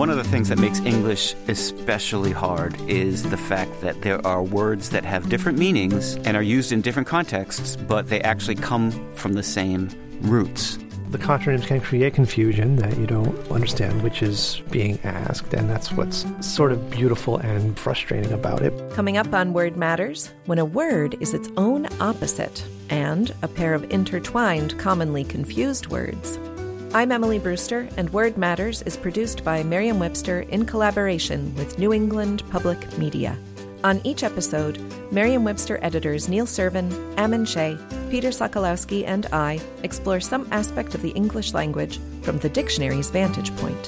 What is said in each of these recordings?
One of the things that makes English especially hard is the fact that there are words that have different meanings and are used in different contexts, but they actually come from the same roots. The contronyms can create confusion that you don't understand which is being asked, and that's what's sort of beautiful and frustrating about it. Coming up on Word Matters, when a word is its own opposite, and a pair of intertwined, commonly confused words. I'm Emily Brewster, and Word Matters is produced by Merriam Webster in collaboration with New England Public Media. On each episode, Merriam Webster editors Neil Serven, Ammon Shea, Peter Sokolowski, and I explore some aspect of the English language from the dictionary's vantage point.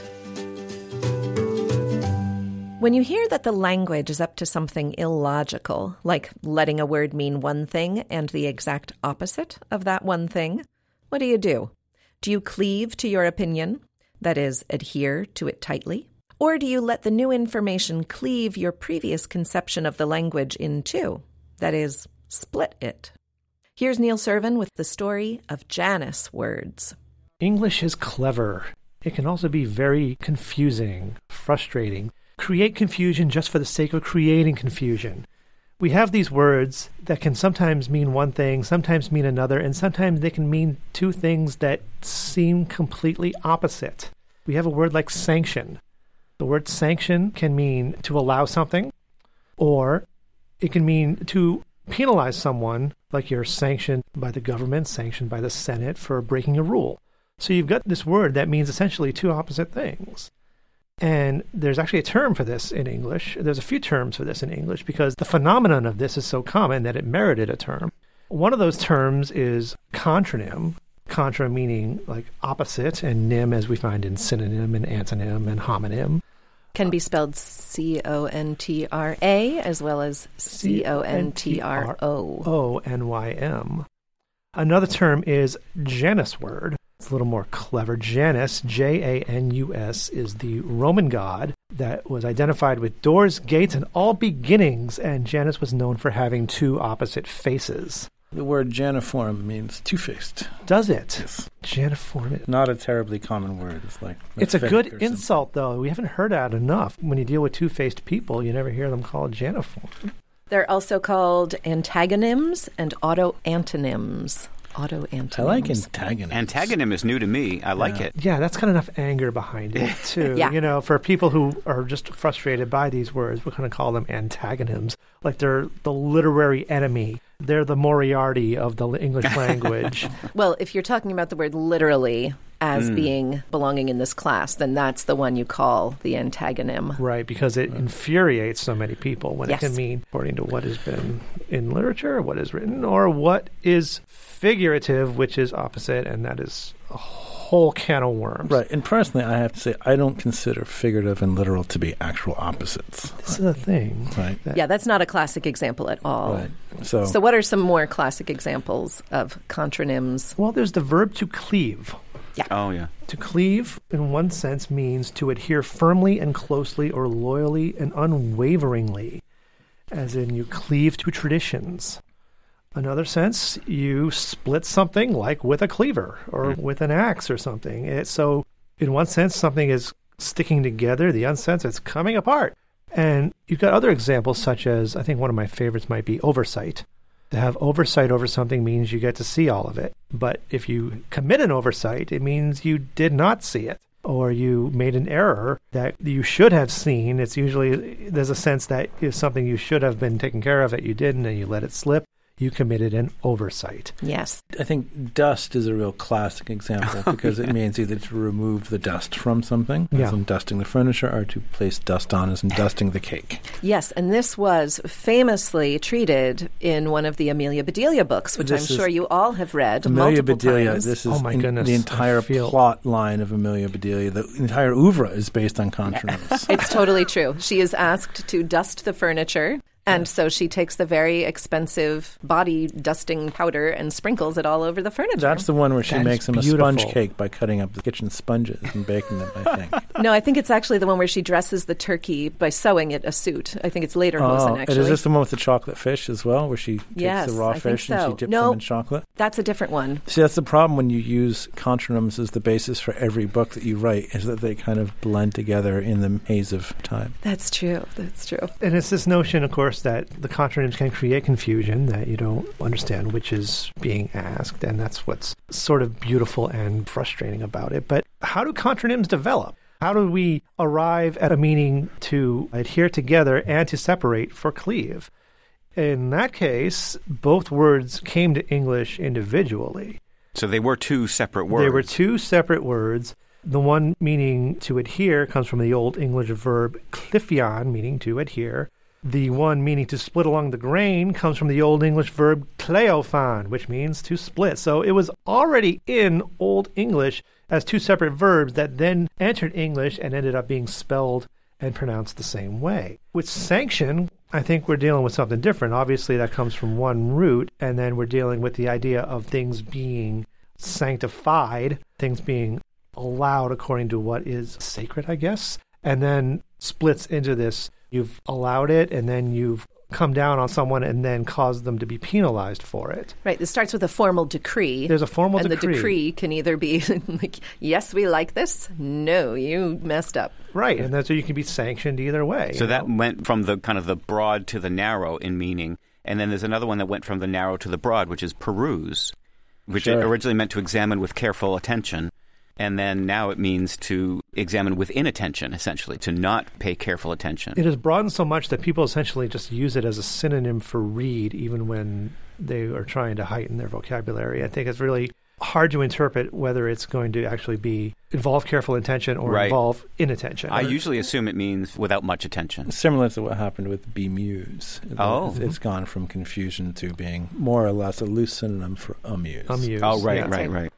When you hear that the language is up to something illogical, like letting a word mean one thing and the exact opposite of that one thing, what do you do? Do you cleave to your opinion? That is, adhere to it tightly? Or do you let the new information cleave your previous conception of the language in two? That is, split it. Here's Neil Serven with the story of Janus words. English is clever. It can also be very confusing, frustrating, create confusion just for the sake of creating confusion we have these words that can sometimes mean one thing, sometimes mean another, and sometimes they can mean two things that seem completely opposite. We have a word like sanction. The word sanction can mean to allow something, or it can mean to penalize someone, like you're sanctioned by the government, sanctioned by the Senate for breaking a rule. So you've got this word that means essentially two opposite things. And there's actually a term for this in English. There's a few terms for this in English because the phenomenon of this is so common that it merited a term. One of those terms is contronym, contra meaning like opposite, and nym as we find in synonym and antonym and homonym. Can be spelled C O N T R A as well as C O N T R O. O N Y M. Another term is Janus word, it's a little more clever. Janus, J A N U S, is the Roman god that was identified with doors, gates, and all beginnings, and Janus was known for having two opposite faces. The word Janiform means two faced. Does it? Yes. Janiform. Not a terribly common word. It's like it's a good insult, though. We haven't heard that enough. When you deal with two faced people, you never hear them called Janiform. They're also called antagonyms and auto antonyms auto antonyms. I like antagonism. Antagonym is new to me. I like yeah. it. Yeah, that's got enough anger behind it too. yeah. You know, for people who are just frustrated by these words, we're going to call them antagonyms, like they're the literary enemy. They're the Moriarty of the English language. well, if you're talking about the word literally, as mm. being belonging in this class, then that's the one you call the antagonym. Right, because it infuriates so many people when yes. it can mean, according to what has been in literature, what is written, or what is figurative, which is opposite, and that is a whole can of worms. Right, and personally, I have to say, I don't consider figurative and literal to be actual opposites. This is a thing. Right. That yeah, that's not a classic example at all. Right. So, so what are some more classic examples of contronyms? Well, there's the verb to cleave. Yeah. Oh, yeah. To cleave, in one sense, means to adhere firmly and closely or loyally and unwaveringly, as in you cleave to traditions. Another sense, you split something like with a cleaver or mm. with an axe or something. It, so, in one sense, something is sticking together. The other sense, it's coming apart. And you've got other examples, such as I think one of my favorites might be oversight. To have oversight over something means you get to see all of it. But if you commit an oversight, it means you did not see it or you made an error that you should have seen. It's usually, there's a sense that is something you should have been taken care of that you didn't and you let it slip you committed an oversight. Yes. I think dust is a real classic example oh, because it means either to remove the dust from something, yeah. as in dusting the furniture, or to place dust on, as in dusting the cake. Yes, and this was famously treated in one of the Amelia Bedelia books, which this I'm sure you all have read. Amelia Bedelia, times. this is oh my goodness, the entire feel... plot line of Amelia Bedelia. The entire oeuvre is based on contronyms. it's totally true. She is asked to dust the furniture And so she takes the very expensive body dusting powder and sprinkles it all over the furniture. That's the one where she That makes is him a sponge beautiful. cake by cutting up the kitchen sponges and baking them, I think. no, I think it's actually the one where she dresses the turkey by sewing it a suit. I think it's later oh, actually. and is this the one with the chocolate fish as well, where she takes Yes, the raw I think fish and she dips No. them in chocolate? That's a different one. See, that's the problem when you use contronyms as the basis for every book that you write, is that they kind of blend together in the haze of time. That's true. That's true. And it's this notion, of course, that the contronyms can create confusion, that you don't understand which is being asked, and that's what's sort of beautiful and frustrating about it. But how do contronyms develop? How do we arrive at a meaning to adhere together and to separate for cleave? In that case, both words came to English individually. So they were two separate words. They were two separate words. The one meaning to adhere comes from the Old English verb clifian, meaning to adhere. The one meaning to split along the grain comes from the Old English verb cleofan, which means to split. So it was already in Old English as two separate verbs that then entered English and ended up being spelled and pronounced the same way. With sanction, I think we're dealing with something different. Obviously, that comes from one root, and then we're dealing with the idea of things being sanctified, things being allowed according to what is sacred, I guess, and then splits into this you've allowed it, and then you've come down on someone and then caused them to be penalized for it. Right. This starts with a formal decree. There's a formal and decree. And the decree can either be like, yes, we like this. No, you messed up. Right, and that's so you can be sanctioned either way. So that know? went from the kind of the broad to the narrow in meaning, and then there's another one that went from the narrow to the broad, which is peruse, which Sure. originally meant to examine with careful attention, and then now it means to examine with inattention, essentially, to not pay careful attention. It has broadened so much that people essentially just use it as a synonym for read, even when they are trying to heighten their vocabulary. I think it's really hard to interpret whether it's going to actually be involve careful intention or Right. involve inattention. I usually assume it means without much attention. Similar to what happened with bemuse. Oh. It's, it's gone from confusion to being more or less a loose synonym for amuse. Amuse. Oh, right, yeah. right, right.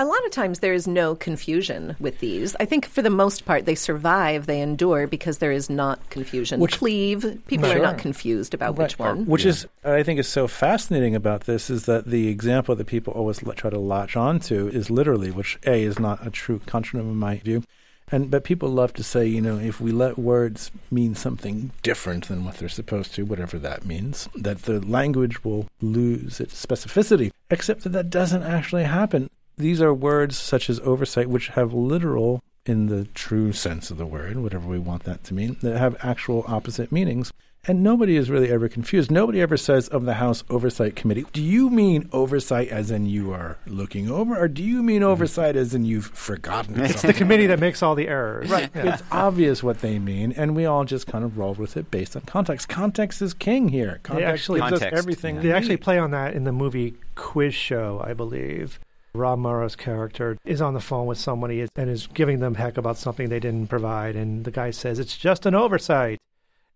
A lot of times there is no confusion with these. I think for the most part they survive, they endure because there is not confusion. Which- Cleave, people Sure. are not confused about which Right. one. Which is, I think, is so fascinating about this is that the example that people always try to latch onto is literally, which a is not a true contronym in my view, and but people love to say, you know, if we let words mean something different than what they're supposed to, whatever that means, that the language will lose its specificity. Except that that doesn't actually happen. These are words such as oversight, which have literal, in the true sense of the word, whatever we want that to mean, that have actual opposite meanings. And nobody is really ever confused. Nobody ever says of the House Oversight Committee, do you mean oversight as in you are looking over, or do you mean mm-hmm. oversight as in you've forgotten It's the committee that makes all the errors. Right. Yeah. It's obvious what they mean, and we all just kind of roll with it based on context. Context is king here. Context actually- gives us everything. yeah. They actually play on that in the movie Quiz Show, I believe. Rob Morrow's character is on the phone with somebody and is giving them heck about something they didn't provide. And the guy says, It's just an oversight.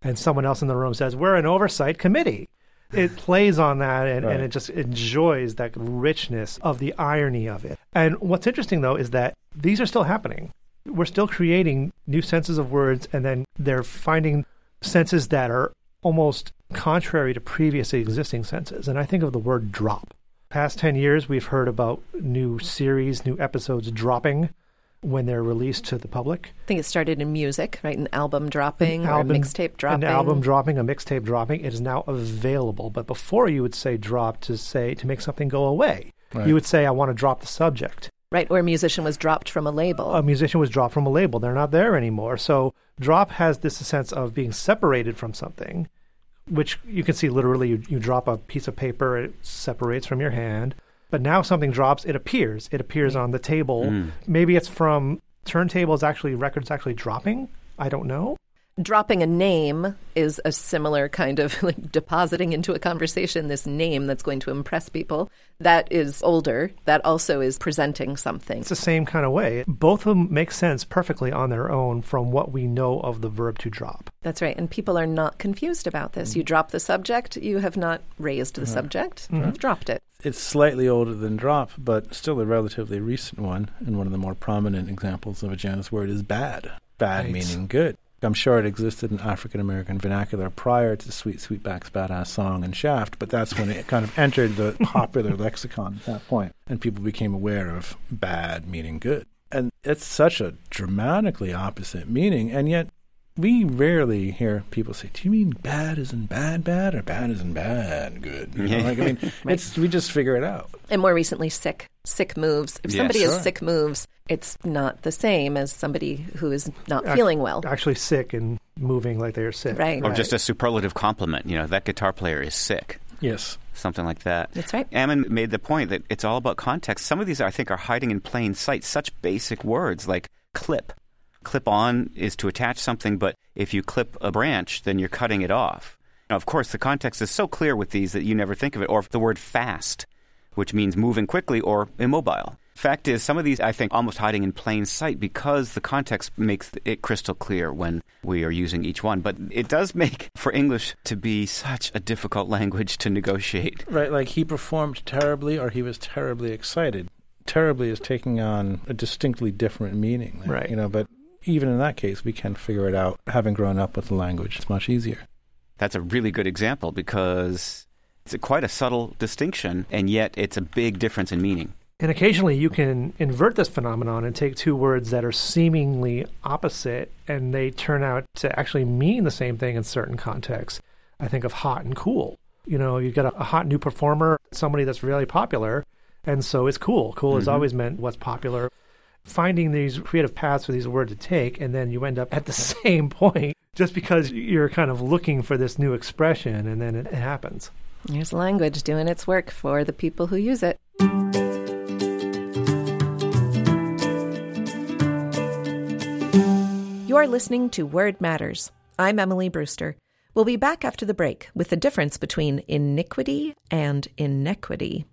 And someone else in the room says, We're an oversight committee. It plays on that and, Right. and it just enjoys that richness of the irony of it. And what's interesting, though, is that these are still happening. We're still creating new senses of words, and then they're finding senses that are almost contrary to previously existing senses. And I think of the word drop. Past 10 years, we've heard about new series, new episodes dropping when they're released to the public. I think it started in music, right? An album dropping An or a mixtape dropping. An album dropping, a mixtape dropping. It is now available. But before you would say drop to say to make something go away. Right. You would say, I want to drop the subject. Right, or a musician was dropped from a label. A musician was dropped from a label. They're not there anymore. So drop has this sense of being separated from something, which you can see literally. You, you drop a piece of paper, it separates from your hand. But now something drops, it appears. It appears mm. on the table. Mm. Maybe it's from turntables, actually, records actually dropping. I don't know. Dropping a name is a similar kind of like depositing into a conversation this name that's going to impress people. That is older. That also is presenting something. It's the same kind of way. Both of them make sense perfectly on their own from what we know of the verb to drop. That's right. And people are not confused about this. You drop the subject, you have not raised the subject, you've mm-hmm. dropped it. It's slightly older than drop, but still a relatively recent one. And one of the more prominent examples of a Janus word is bad. Bad Right. meaning good. I'm sure it existed in African American vernacular prior to Sweet Sweetback's Badass Song and Shaft, but that's when it kind of entered the popular lexicon at that point, and people became aware of bad meaning good. And it's such a dramatically opposite meaning, and yet we rarely hear people say, "Do you mean bad is in bad bad or bad is in bad good?" You know, like I mean, Right. it's we just figure it out. And more recently, sick. Sick moves. If Yeah, somebody sure. has sick moves, it's not the same as somebody who is not Ac- feeling well. Actually sick and moving like they're sick. Right. Or just a superlative compliment. You know, that guitar player is sick. Yes. Something like that. That's right. Ammon made the point that it's all about context. Some of these, I think, are hiding in plain sight. Such basic words like clip. Clip on is to attach something, but if you clip a branch, then you're cutting it off. Now, of course, the context is so clear with these that you never think of it. Or the word fast, which means moving quickly or immobile. Fact is, some of these I think almost hiding in plain sight because the context makes it crystal clear when we are using each one. But it does make for English to be such a difficult language to negotiate. Right, like he performed terribly or he was terribly excited. Terribly is taking on a distinctly different meaning. there, Right. You know, but even in that case, we can figure it out. Having grown up with the language, it's much easier. That's a really good example because it's a quite a subtle distinction, and yet it's a big difference in meaning. And occasionally you can invert this phenomenon and take two words that are seemingly opposite and they turn out to actually mean the same thing in certain contexts. I think of hot and cool. You know, you get a, a hot new performer, somebody that's really popular, and so it's cool. Cool has Mhm. always meant what's popular. Finding these creative paths for these words to take, and then you end up at the same point just because you're kind of looking for this new expression, and then it happens. Here's language doing its work for the people who use it. You're listening to Word Matters. I'm Emily Brewster. We'll be back after the break with the difference between iniquity and inequity.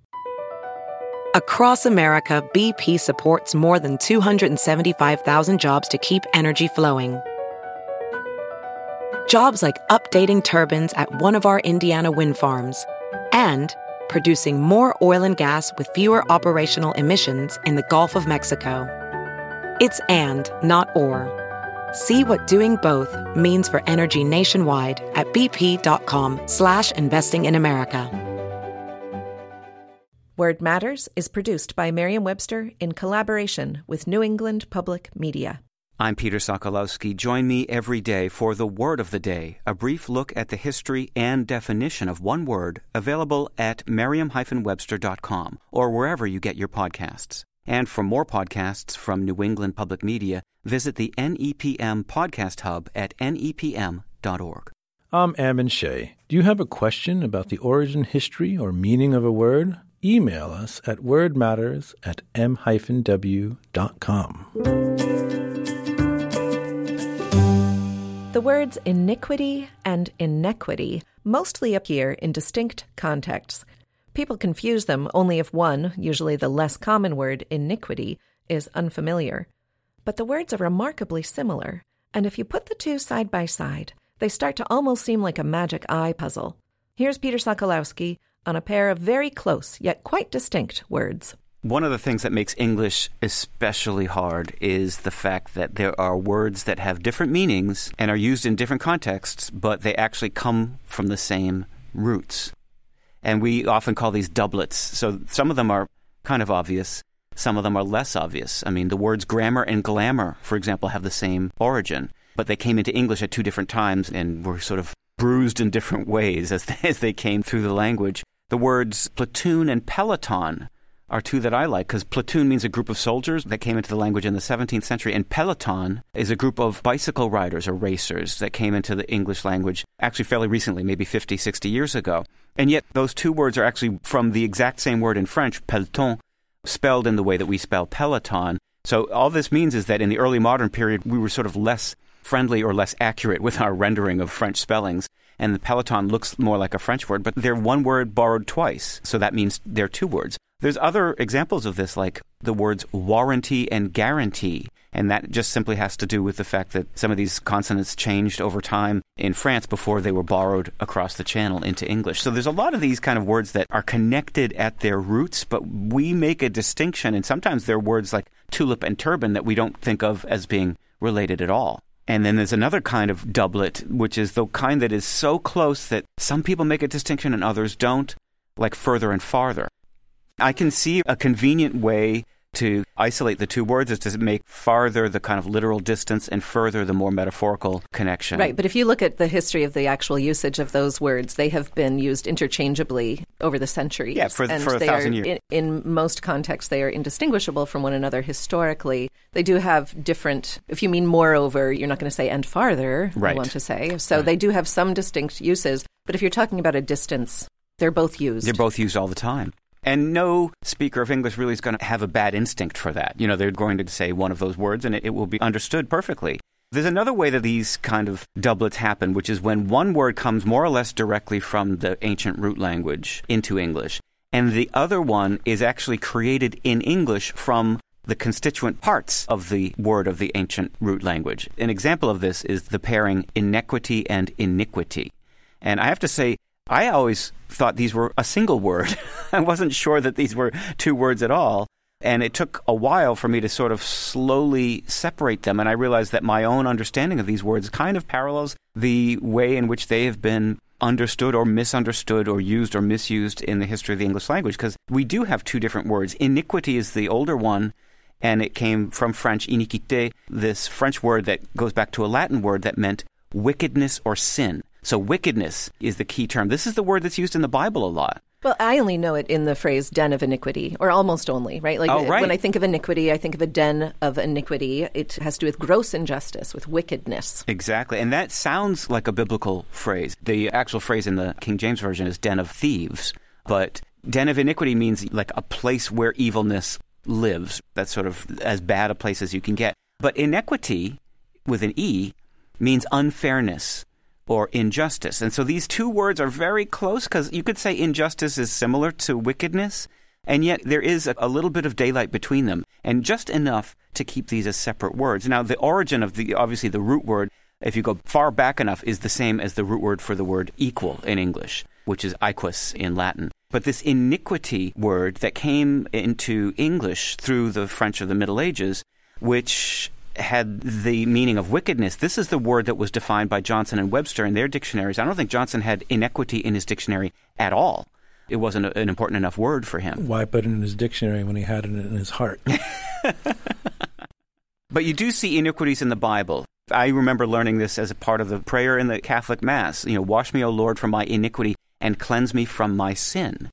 Across America, BP supports more than 275,000 jobs to keep energy flowing. Jobs like updating turbines at one of our Indiana wind farms and producing more oil and gas with fewer operational emissions in the Gulf of Mexico. It's and, not or. See what doing both means for energy nationwide at bp.com slash investing in America. Word Matters is produced by Merriam Webster in collaboration with New England Public Media. I'm Peter Sokolowski. Join me every day for the Word of the Day, a brief look at the history and definition of one word, available at merriam-webster.com or wherever you get your podcasts. And for more podcasts from New England Public Media, visit the NEPM Podcast Hub at nepm.org. I'm Ammon Shea. Do you have a question about the origin, history, or meaning of a word? Email us at wordmatters at m-w.com. The words iniquity and inequity mostly appear in distinct contexts. People confuse them only if one, usually the less common word iniquity, is unfamiliar. But the words are remarkably similar, and if you put the two side by side, they start to almost seem like a magic eye puzzle. Here's Peter Sokolowski on a pair of very close yet quite distinct words. One of the things that makes English especially hard is the fact that there are words that have different meanings and are used in different contexts, but they actually come from the same roots. And we often call these doublets. So some of them are kind of obvious, some of them are less obvious. I mean, the words grammar and glamour, for example, have the same origin, but they came into English at two different times and were sort of bruised in different ways as they, came through the language. The words platoon and peloton are two that I like because platoon means a group of soldiers that came into the language in the 17th century, and peloton is a group of bicycle riders or racers that came into the English language actually fairly recently, maybe 50, 60 years ago. And yet, those two words are actually from the exact same word in French, peloton, spelled in the way that we spell peloton. So, all this means is that in the early modern period, we were sort of less friendly or less accurate with our rendering of French spellings. And the peloton looks more like a French word, but they're one word borrowed twice. So that means they're two words. There's other examples of this, like the words warranty and guarantee. And that just simply has to do with the fact that some of these consonants changed over time in France before they were borrowed across the channel into English. So there's a lot of these kind of words that are connected at their roots, but we make a distinction. And sometimes they're words like tulip and turban that we don't think of as being related at all. And then there's another kind of doublet, which is the kind that is so close that some people make a distinction and others don't, like further and farther. I can see a convenient way to isolate the two words is to make farther the kind of literal distance and further the more metaphorical connection. Right, but if you look at the history of the actual usage of those words, they have been used interchangeably over the centuries. Yeah, for, and for a they thousand are, years. In, in most contexts, they are indistinguishable from one another historically. They do have different, if you mean moreover, you're not going to say and farther, Right. I want to say. So they do have some distinct uses, but if you're talking about a distance, they're both used. They're both used all the time. And no speaker of English really is going to have a bad instinct for that. You know, they're going to say one of those words and it, it will be understood perfectly. There's another way that these kind of doublets happen, which is when one word comes more or less directly from the ancient root language into English, and the other one is actually created in English from the constituent parts of the word of the ancient root language. An example of this is the pairing inequity and iniquity. And I have to say, I always thought these were a single word. I wasn't sure that these were two words at all. And it took a while for me to sort of slowly separate them. And I realized that my own understanding of these words kind of parallels the way in which they have been understood or misunderstood or used or misused in the history of the English language. Because we do have two different words. Iniquity is the older one, and it came from French iniquité, this French word that goes back to a Latin word that meant wickedness or sin. So wickedness is the key term. This is the word that's used in the Bible a lot. Well, I only know it in the phrase den of iniquity, or almost only, right? Like Oh, right. when I think of iniquity, I think of a den of iniquity. It has to do with gross injustice, with wickedness. Exactly. And that sounds like a biblical phrase. The actual phrase in the King James Version is den of thieves. But den of iniquity means like a place where evilness lives. That's sort of as bad a place as you can get. But inequity, with an E, means unfairness or injustice. And so these two words are very close because you could say injustice is similar to wickedness, and yet there is a, a little bit of daylight between them, and just enough to keep these as separate words. Now, the origin of the, obviously, the root word, if you go far back enough, is the same as the root word for the word equal in English, which is equus in Latin. But this iniquity word that came into English through the French of the Middle Ages, which had the meaning of wickedness. This is the word that was defined by Johnson and Webster in their dictionaries. I don't think Johnson had inequity in his dictionary at all. It wasn't a- an important enough word for him. Why put it in his dictionary when he had it in his heart? But you do see iniquities in the Bible. I remember learning this as a part of the prayer in the Catholic Mass. You know, wash me, O Lord, from my iniquity and cleanse me from my sin.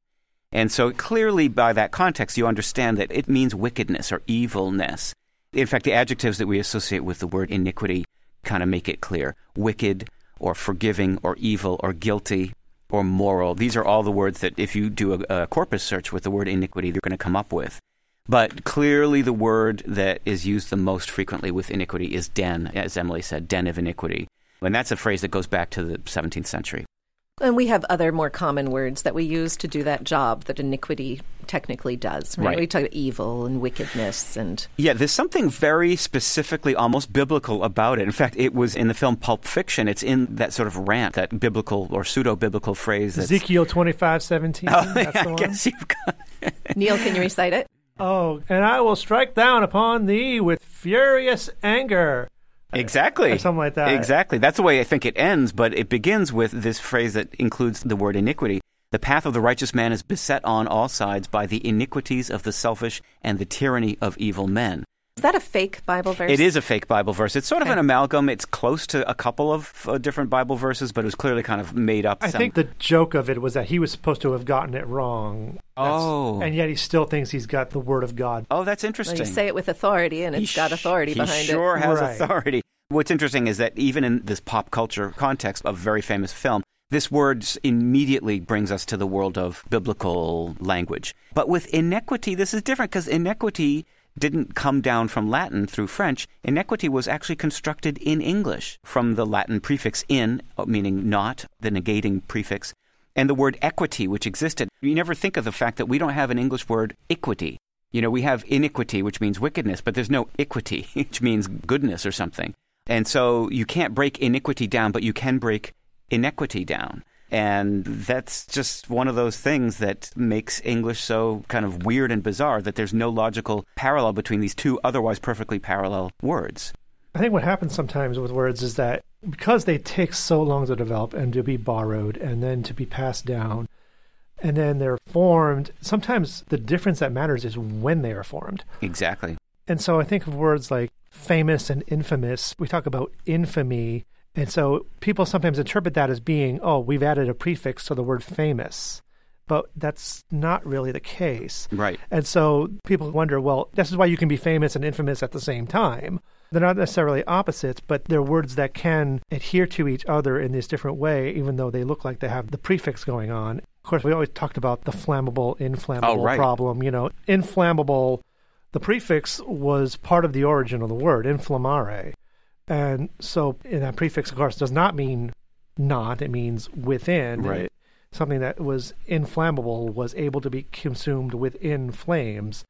And so clearly, by that context, you understand that it means wickedness or evilness. In fact, the adjectives that we associate with the word iniquity kind of make it clear wicked, or forgiving, or evil, or guilty, or moral. These are all the words that, if you do a, a corpus search with the word iniquity, you're going to come up with. But clearly, the word that is used the most frequently with iniquity is den, as Emily said, den of iniquity. And that's a phrase that goes back to the 17th century. And we have other more common words that we use to do that job that iniquity technically does. Right? Right. We talk about evil and wickedness and Yeah, there's something very specifically almost biblical about it. In fact, it was in the film Pulp Fiction. It's in that sort of rant, that biblical or pseudo biblical phrase. That's, Ezekiel twenty five seventeen. Oh, that's yeah, the I guess you've got. Neil, can you recite it? Oh, and I will strike down upon thee with furious anger. Exactly. Or something like that. Exactly. That's the way I think it ends, but it begins with this phrase that includes the word iniquity. The path of the righteous man is beset on all sides by the iniquities of the selfish and the tyranny of evil men. Is that a fake Bible verse? It is a fake Bible verse. It's sort of Okay. an amalgam. It's close to a couple of uh, different Bible verses, but it was clearly kind of made up. I some- think the joke of it was that he was supposed to have gotten it wrong. That's- Oh. And yet he still thinks he's got the word of God. Oh, that's Well, interesting. you say it with authority, and He it's got authority he behind sure it. has Right. authority. What's interesting is that even in this pop culture context of a very famous film, this word immediately brings us to the world of biblical language. But with inequity, this is different because inequity didn't come down from Latin through French. Inequity was actually constructed in English from the Latin prefix in, uh, meaning not, the negating prefix, and the word equity, which existed. You never think of the fact that we don't have an English word equity. You know, we have iniquity, which means wickedness, but there's no equity, which means goodness or something. And so you can't break iniquity down, but you can break inequity down. And that's just one of those things that makes English so kind of weird and bizarre that there's no logical parallel between these two otherwise perfectly parallel words. I think what happens sometimes with words is that because they take so long to develop and to be borrowed and then to be passed down, and then they're formed, sometimes the difference that matters is when they are formed. Exactly. And so I think of words like famous and infamous. We talk about infamy. And so people sometimes interpret that as being, oh, we've added a prefix to the word famous. But that's not really the case. Right. And so people wonder, well, this is why you can be famous and infamous at the same time. They're not necessarily opposites, but they're words that can adhere to each other in this different way, even though they look like they have the prefix going on. Of course, we always talked about the flammable, inflammable Oh, right. problem. You know, inflammable, the prefix was part of the origin of the word, inflammare. And so, in that prefix, of course, does not mean not, it means within. Right. Something that was inflammable was able to be consumed within flames.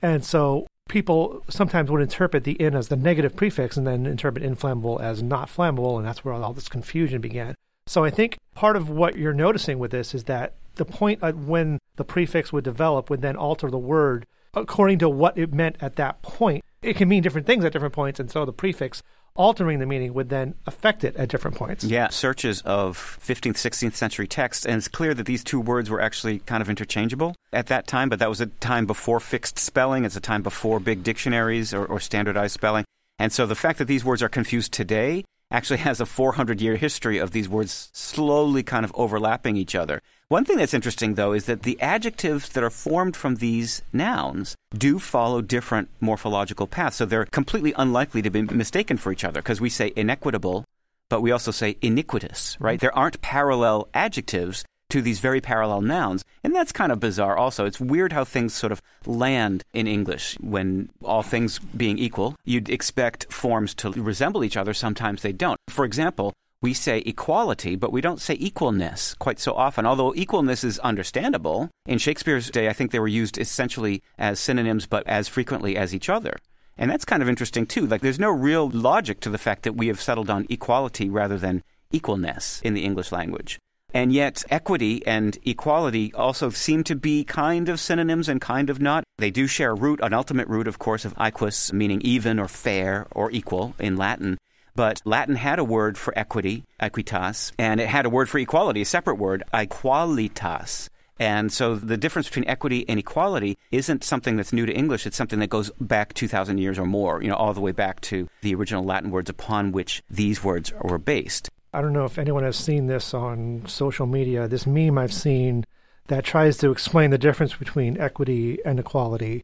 And so people sometimes would interpret the in as the negative prefix and then interpret inflammable as not flammable, and that's where all this confusion began. So I think part of what you're noticing with this is that the point at when the prefix would develop would then alter the word according to what it meant at that point. It can mean different things at different points, and so the prefix altering the meaning would then affect it at different points. Yeah, searches of 15th, 16th century texts, and it's clear that these two words were actually kind of interchangeable at that time, but that was a time before fixed spelling. It's a time before big dictionaries or, or standardized spelling. And so the fact that these words are confused today actually has a 400 year history of these words slowly kind of overlapping each other. One thing that's interesting, though, is that the adjectives that are formed from these nouns do follow different morphological paths. So they're completely unlikely to be mistaken for each other because we say inequitable but we also say iniquitous, right? There aren't parallel adjectives to these very parallel nouns. And that's kind of bizarre also. It's weird how things sort of land in English when all things being equal, you'd expect forms to resemble each other. Sometimes they don't. For example, we say equality, but we don't say equalness quite so often. Although equalness is understandable. In Shakespeare's day, I think they were used essentially as synonyms, but as frequently as each other. And that's kind of interesting too. Like there's no real logic to the fact that we have settled on equality rather than equalness in the English language. And yet, equity and equality also seem to be kind of synonyms and kind of not. They do share a root, an ultimate root, of course, of equus, meaning even or fair or equal in Latin. But Latin had a word for equity, equitas, and it had a word for equality, a separate word, equalitas. And so the difference between equity and equality isn't something that's new to English. It's something that goes back 2,000 years or more, you know, all the way back to the original Latin words upon which these words were based. I don't know if anyone has seen this on social media. This meme I've seen that tries to explain the difference between equity and equality.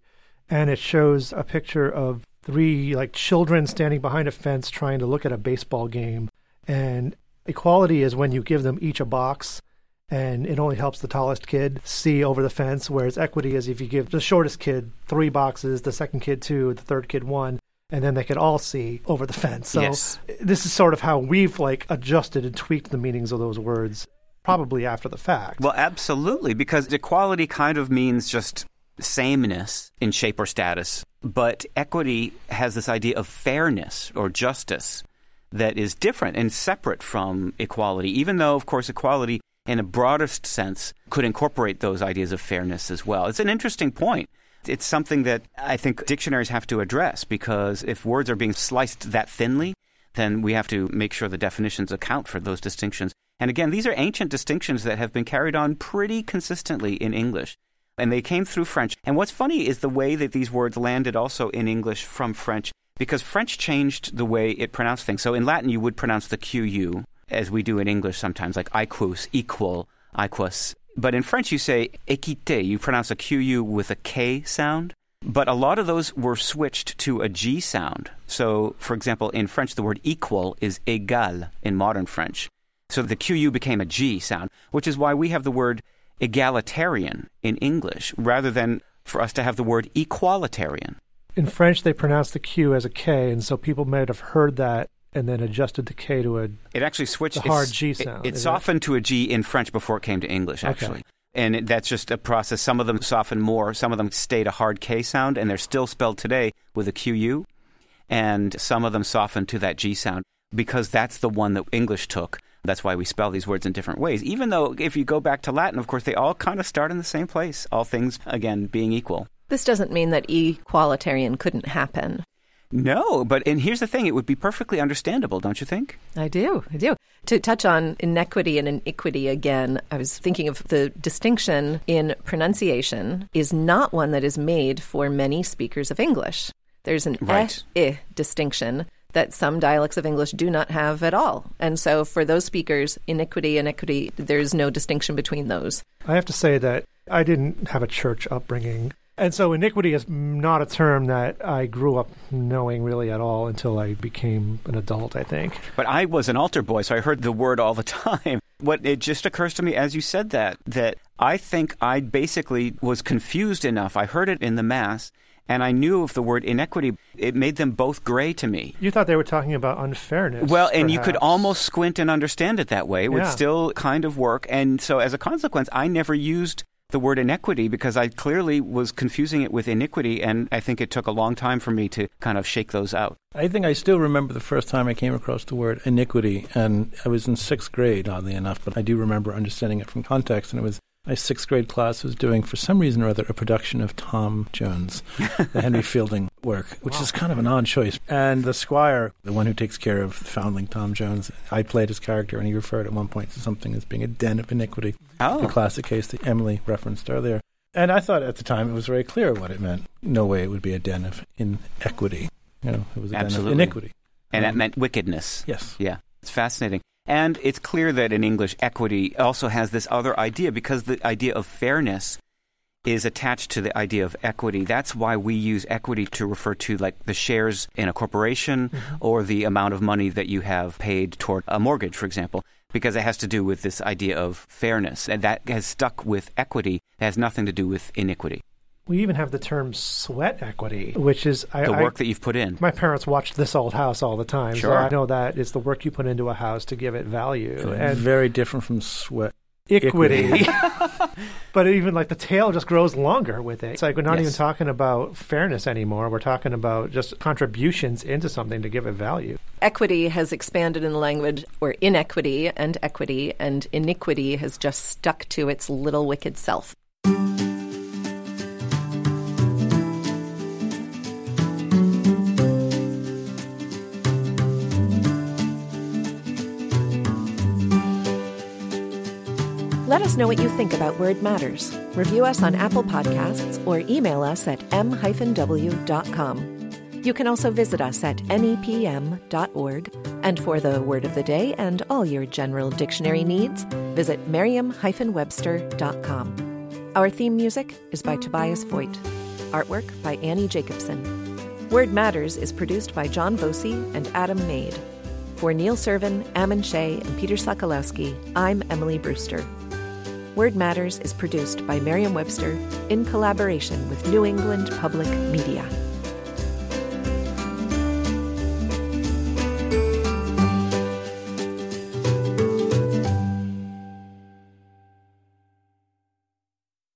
And it shows a picture of three like children standing behind a fence trying to look at a baseball game. And equality is when you give them each a box and it only helps the tallest kid see over the fence, whereas equity is if you give the shortest kid three boxes, the second kid two, the third kid one, and then they could all see over the fence. So Yes. this is sort of how we've like adjusted and tweaked the meanings of those words, probably after the fact. Well, absolutely, because equality kind of means just sameness in shape or status. But equity has this idea of fairness or justice that is different and separate from equality, even though, of course, equality in a broadest sense could incorporate those ideas of fairness as well. It's an interesting point. It's something that I think dictionaries have to address because if words are being sliced that thinly, then we have to make sure the definitions account for those distinctions. And again, these are ancient distinctions that have been carried on pretty consistently in English. And they came through French. And what's funny is the way that these words landed also in English from French, because French changed the way it pronounced things. So in Latin, you would pronounce the QU, as we do in English sometimes, like equus, equal, equus. But in French, you say équité. You pronounce a QU with a K sound. But a lot of those were switched to a G sound. So, for example, in French, the word equal is égal in modern French. So the QU became a G sound, which is why we have the word egalitarian in English rather than for us to have the word equalitarian. In French, they pronounce the Q as a K, and so people might have heard that and then adjusted the K to a. It actually switched. The hard G sound, It, it? softened to a G in French before it came to English, Okay. actually. And it, that's just a process. Some of them soften more. Some of them stayed a hard K sound, and they're still spelled today with a QU. And some of them soften to that G sound because that's the one that English took. That's why we spell these words in different ways. Even though, if you go back to Latin, of course, they all kind of start in the same place. All things, again, being equal. This doesn't mean that equalitarian couldn't happen. No, but and here's the thing: it would be perfectly understandable, don't you think? I do. I do. To touch on inequity and iniquity again, I was thinking of the distinction in pronunciation is not one that is made for many speakers of English. There's an Right. eh, eh distinction that some dialects of English do not have at all. And so for those speakers, iniquity and equity, there's no distinction between those. I have to say that I didn't have a church upbringing. And so iniquity is not a term that I grew up knowing really at all until I became an adult, I think. But I was an altar boy, so I heard the word all the time. What it just occurs to me as you said that that I think I basically was confused enough. I heard it in the mass, and I knew of the word inequity. It made them both gray to me. You thought they were talking about unfairness. Well, and you could almost squint and understand it that way. It would Yeah. still kind of work. And so, as a consequence, I never used the word inequity because I clearly was confusing it with iniquity. And I think it took a long time for me to kind of shake those out. I think I still remember the first time I came across the word iniquity, and I was in sixth grade, oddly enough, but I do remember understanding it from context, and it was my sixth grade class was doing, for some reason or other, a production of Tom Jones, the Henry Fielding work, which is kind of an odd choice. And the squire, the one who takes care of foundling Tom Jones, I played his character, and he referred at one point to something as being a den of iniquity, Oh. the classic case that Emily referenced earlier. And I thought at the time it was very clear what it meant. No way it would be a den of inequity. You know, it was a den Absolutely. of iniquity. and that Um, meant wickedness. Yes. Yeah, it's fascinating. And it's clear that in English, equity also has this other idea because the idea of fairness is attached to the idea of equity. That's why we use equity to refer to like the shares in a corporation mm-hmm. or the amount of money that you have paid toward a mortgage, for example, because it has to do with this idea of fairness. And that has stuck with equity. It has nothing to do with iniquity. We even have the term sweat equity, which is I, The I- work that you've put in. my parents watched this old house all the time. So I know that it's the work you put into a house to give it value. And And very different from sweat. equity. but even like the tail just grows longer with it. It's like we're not Yes. even talking about fairness anymore. We're talking about just contributions into something to give it value. Equity has expanded in the language, or inequity and equity, and iniquity has just stuck to its little wicked self. Let us know what you think about Word Matters. Review us on Apple Podcasts or email us at m-w.com. You can also visit us at nepm.org. And for the word of the day and all your general dictionary needs, visit merriam-webster.com. Our theme music is by Tobias Voigt. Artwork by Annie Jacobson. Word Matters is produced by John Voci and Adam Made. For Neil Serven, Ammon Shea, and Peter Sokolowski, I'm Emily Brewster. Word Matters is produced by Merriam Webster in collaboration with New England Public Media.